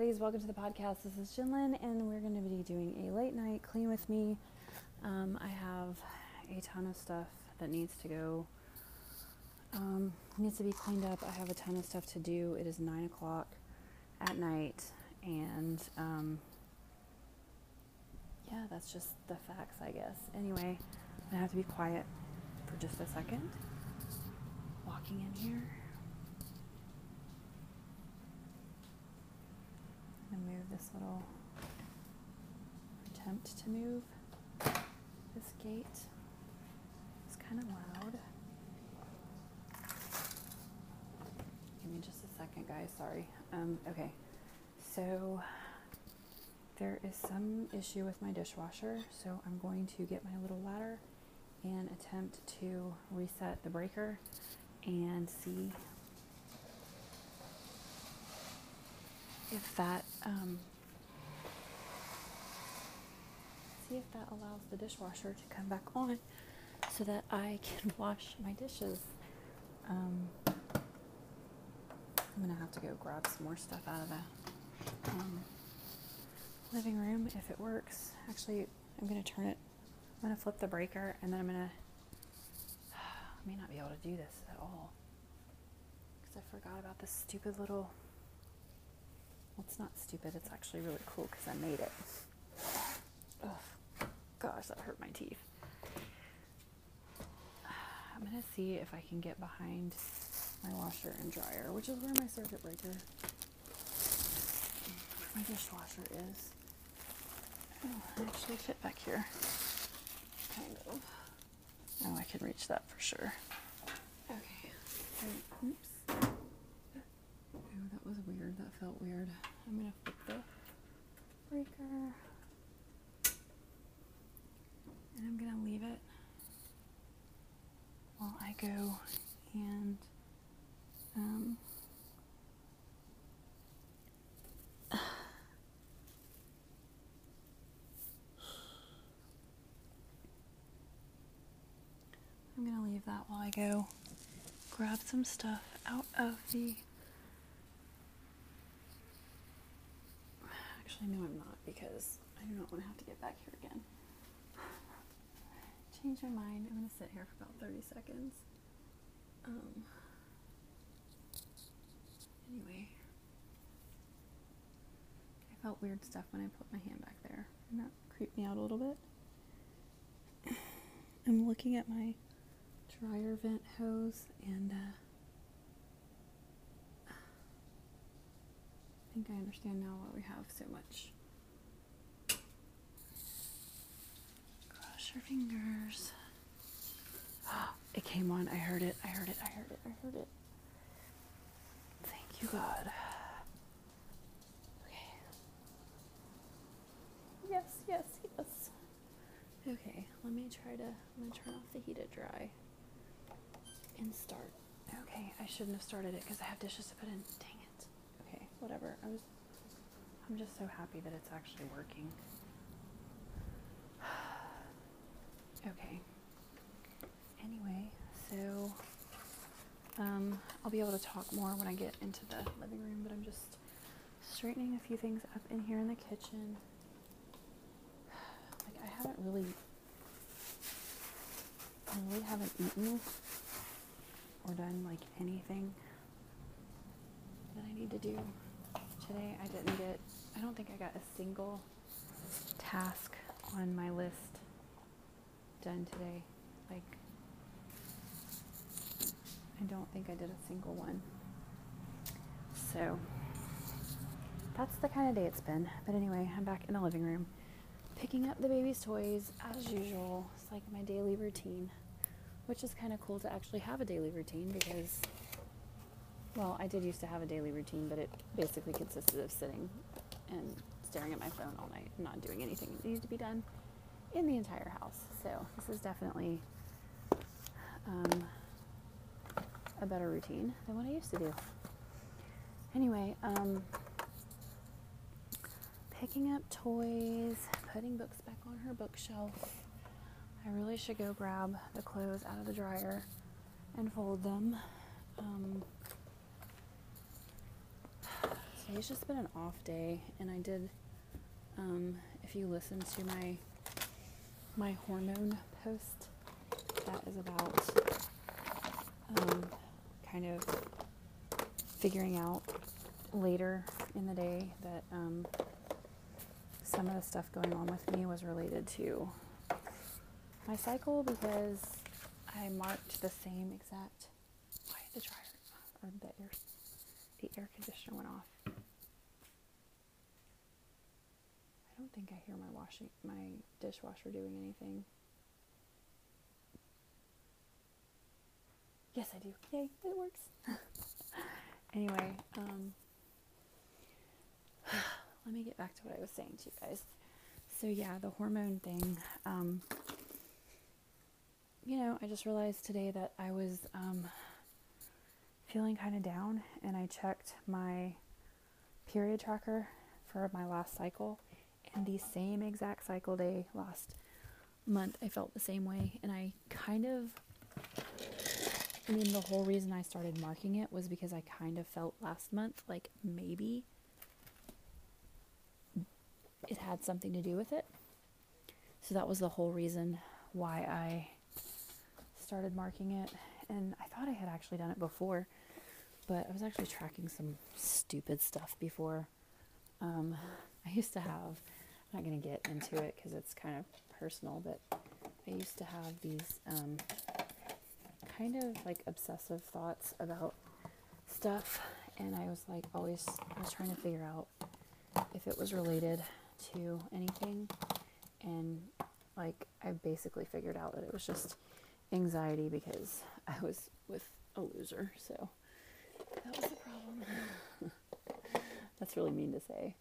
Welcome to the podcast. This is Jinlin, and we're going to be doing a late night clean with me. Um, I have a ton of stuff that needs to go, um, needs to be cleaned up. I have a ton of stuff to do. It is 9 o'clock at night, and um, yeah, that's just the facts, I guess. Anyway, I have to be quiet for just a second. Walking in here. Move this little attempt to move this gate. It's kind of loud. Give me just a second, guys. Sorry. Um, okay. So there is some issue with my dishwasher, so I'm going to get my little ladder and attempt to reset the breaker and see if that um, see if that allows the dishwasher to come back on so that I can wash my dishes. Um, I'm gonna have to go grab some more stuff out of the um, living room if it works. Actually, I'm gonna turn it. I'm gonna flip the breaker and then I'm gonna. I may not be able to do this at all because I forgot about this stupid little well, it's not stupid. It's actually really cool because I made it. Gosh, that hurt my teeth. I'm going to see if I can get behind my washer and dryer, which is where my circuit breaker, my dishwasher is. Oh, actually fit back here. Kind of. Oh, I can reach that for sure. Okay. oops was weird. That felt weird. I'm gonna flip the breaker. And I'm gonna leave it while I go and um, I'm gonna leave that while I go grab some stuff out of the Actually, no, I'm not because I do not want to have to get back here again. Change my mind. I'm going to sit here for about 30 seconds. Um, anyway, I felt weird stuff when I put my hand back there, and that creeped me out a little bit. I'm looking at my dryer vent hose and uh, think I understand now why we have so much. Cross your fingers. it came on. I heard it. I heard it. I heard it. I heard it. Thank you, God. Okay. Yes, yes, yes. Okay, let me try to. I'm gonna turn off the heat heated dry and start. Okay, I shouldn't have started it because I have dishes to put in. Dang whatever. I was I'm just so happy that it's actually working. okay. Anyway, so um, I'll be able to talk more when I get into the living room, but I'm just straightening a few things up in here in the kitchen. Like I haven't really I really haven't eaten or done like anything that I need to do today. I didn't get, I don't think I got a single task on my list done today. Like, I don't think I did a single one. So, that's the kind of day it's been. But anyway, I'm back in the living room picking up the baby's toys as usual. It's like my daily routine, which is kind of cool to actually have a daily routine because well, I did used to have a daily routine, but it basically consisted of sitting and staring at my phone all night and not doing anything that needed to be done in the entire house. So this is definitely um, a better routine than what I used to do. Anyway, um, picking up toys, putting books back on her bookshelf. I really should go grab the clothes out of the dryer and fold them. Um, today's just been an off day, and I did. Um, if you listen to my my hormone post, that is about um, kind of figuring out later in the day that um, some of the stuff going on with me was related to my cycle because I marked the same exact. Why the dryer or the air the air conditioner went off? I don't think I hear my washing my dishwasher doing anything. Yes, I do. Yay, it works. anyway, um, let me get back to what I was saying to you guys. So yeah, the hormone thing. Um, you know, I just realized today that I was um, feeling kind of down, and I checked my period tracker for my last cycle, and the same exact cycle day last month, I felt the same way, and I kind of. I mean, the whole reason I started marking it was because I kind of felt last month like maybe it had something to do with it. So that was the whole reason why I started marking it. And I thought I had actually done it before, but I was actually tracking some stupid stuff before. Um, I used to have, I'm not going to get into it because it's kind of personal, but I used to have these um, kind of like obsessive thoughts about stuff. And I was like, always, I was trying to figure out if it was related to anything. And like, I basically figured out that it was just anxiety because I was with a loser. So that was the problem. That's really mean to say.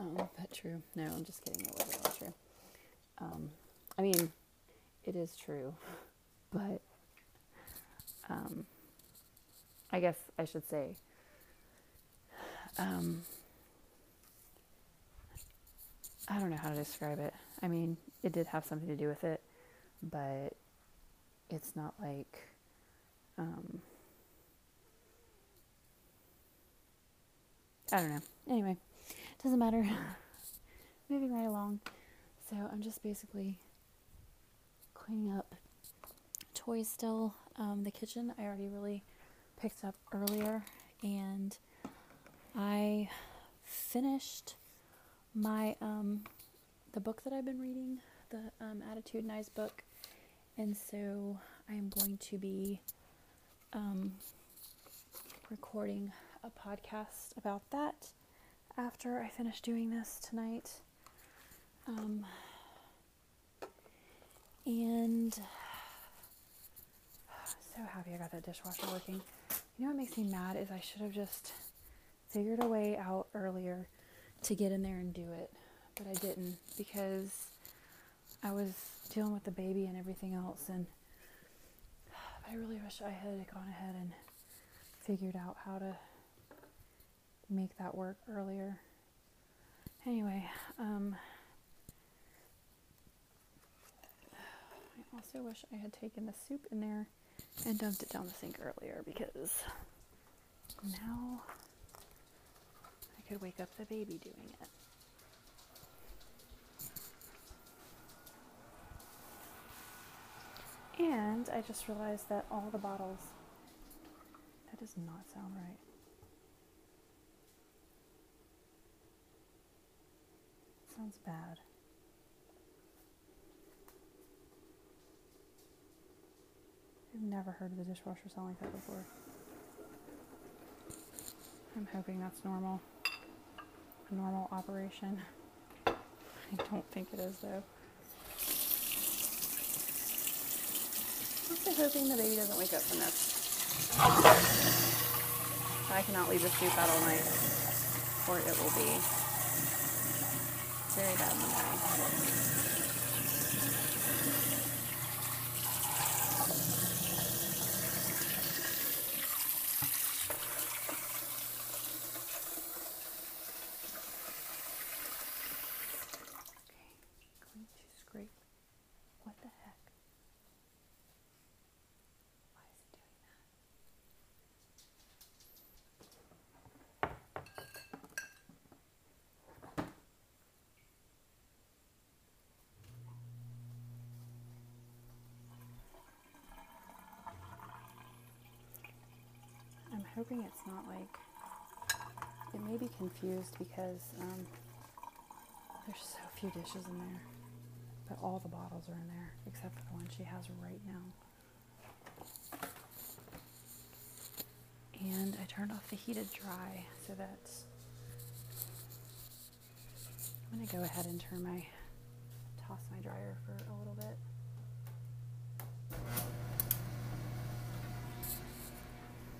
Um, but true. No, I'm just kidding. It wasn't true. Um, I mean, it is true, but um, I guess I should say um, I don't know how to describe it. I mean, it did have something to do with it, but it's not like um, I don't know. Anyway, doesn't matter. Moving right along. So I'm just basically cleaning up toys still. Um, the kitchen I already really picked up earlier, and I finished my um, the book that I've been reading, the um, Attitudinize book, and so I am going to be um, recording a podcast about that after I finish doing this tonight. Um, and so happy I got that dishwasher working. You know what makes me mad is I should have just figured a way out earlier to get in there and do it, but I didn't because I was dealing with the baby and everything else and I really wish I had gone ahead and figured out how to make that work earlier. Anyway, um, I also wish I had taken the soup in there and dumped it down the sink earlier because now I could wake up the baby doing it. And I just realized that all the bottles, that does not sound right. Sounds bad. I've never heard of the dishwasher sound like that before. I'm hoping that's normal. A normal operation. I don't think it is though. I'm also hoping the baby doesn't wake up from this. I cannot leave the soup out all night or it will be very bad hoping it's not like it may be confused because um, there's so few dishes in there, but all the bottles are in there except for the one she has right now. And I turned off the heated dry so that I'm gonna go ahead and turn my toss my dryer for a little bit.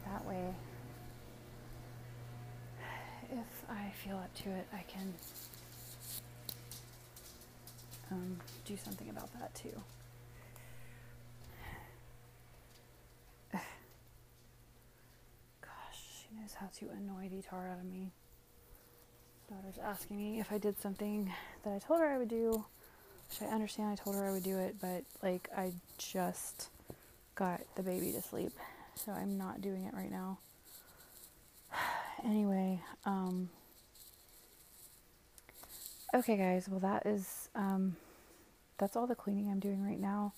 That way, if I feel up to it, I can um, do something about that too. Gosh, she knows how to annoy the tar out of me. Daughter's asking me if I did something that I told her I would do. Which I understand I told her I would do it, but like I just got the baby to sleep. So I'm not doing it right now. anyway, um, okay, guys. Well, that is um, that's all the cleaning I'm doing right now.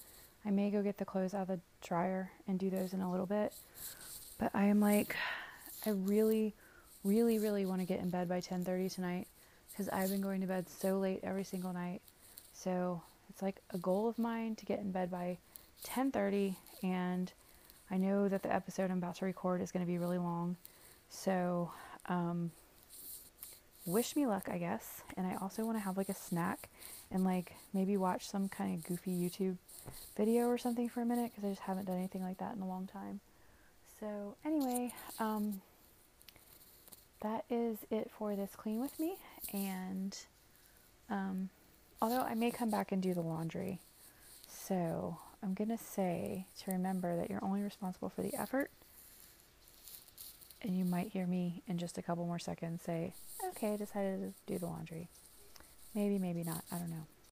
I may go get the clothes out of the dryer and do those in a little bit. But I am like, I really, really, really want to get in bed by 10:30 tonight because I've been going to bed so late every single night. So it's like a goal of mine to get in bed by 10:30, and I know that the episode I'm about to record is going to be really long. So, um, wish me luck, I guess. And I also want to have like a snack and like maybe watch some kind of goofy YouTube video or something for a minute because I just haven't done anything like that in a long time. So, anyway, um, that is it for this clean with me. And um, although I may come back and do the laundry, so I'm going to say to remember that you're only responsible for the effort. And you might hear me in just a couple more seconds say, okay, I decided to do the laundry. Maybe, maybe not. I don't know.